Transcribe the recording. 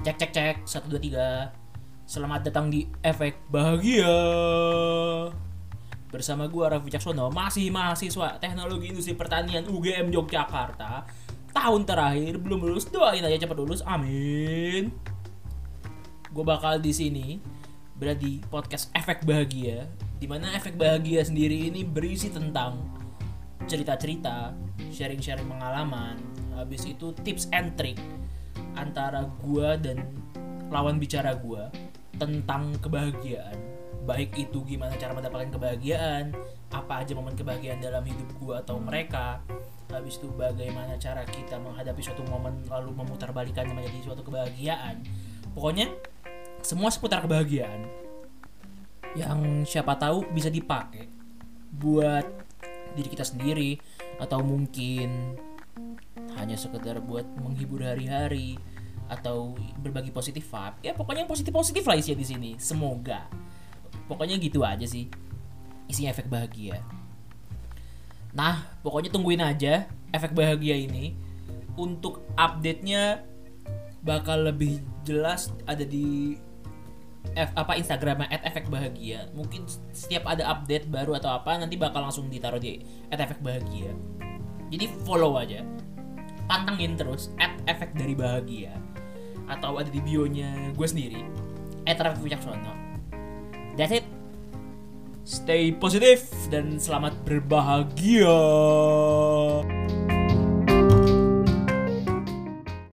Cek cek cek satu dua tiga. Selamat datang di efek bahagia. Bersama gua Raffi Caksono, masih mahasiswa Teknologi Industri Pertanian UGM Yogyakarta. Tahun terakhir belum lulus, doain aja cepat lulus. Amin. Gue bakal di sini berada di podcast efek bahagia, di mana efek bahagia sendiri ini berisi tentang cerita-cerita, sharing-sharing pengalaman, habis itu tips and trick antara gua dan lawan bicara gua tentang kebahagiaan. Baik itu gimana cara mendapatkan kebahagiaan, apa aja momen kebahagiaan dalam hidup gua atau mereka. Habis itu bagaimana cara kita menghadapi suatu momen lalu memutarbalikannya menjadi suatu kebahagiaan. Pokoknya semua seputar kebahagiaan yang siapa tahu bisa dipakai buat diri kita sendiri atau mungkin hanya sekedar buat menghibur hari-hari atau berbagi positif vibe. Ya pokoknya positif positif lah isinya di sini. Semoga. Pokoknya gitu aja sih. Isinya efek bahagia. Nah pokoknya tungguin aja efek bahagia ini. Untuk update nya bakal lebih jelas ada di F, apa Instagramnya at efek bahagia. Mungkin setiap ada update baru atau apa nanti bakal langsung ditaruh di at efek bahagia. Jadi follow aja pantengin terus at efek dari bahagia. Atau ada di bionya gue sendiri at Raffi Wicaksono that's it. Stay positif dan selamat berbahagia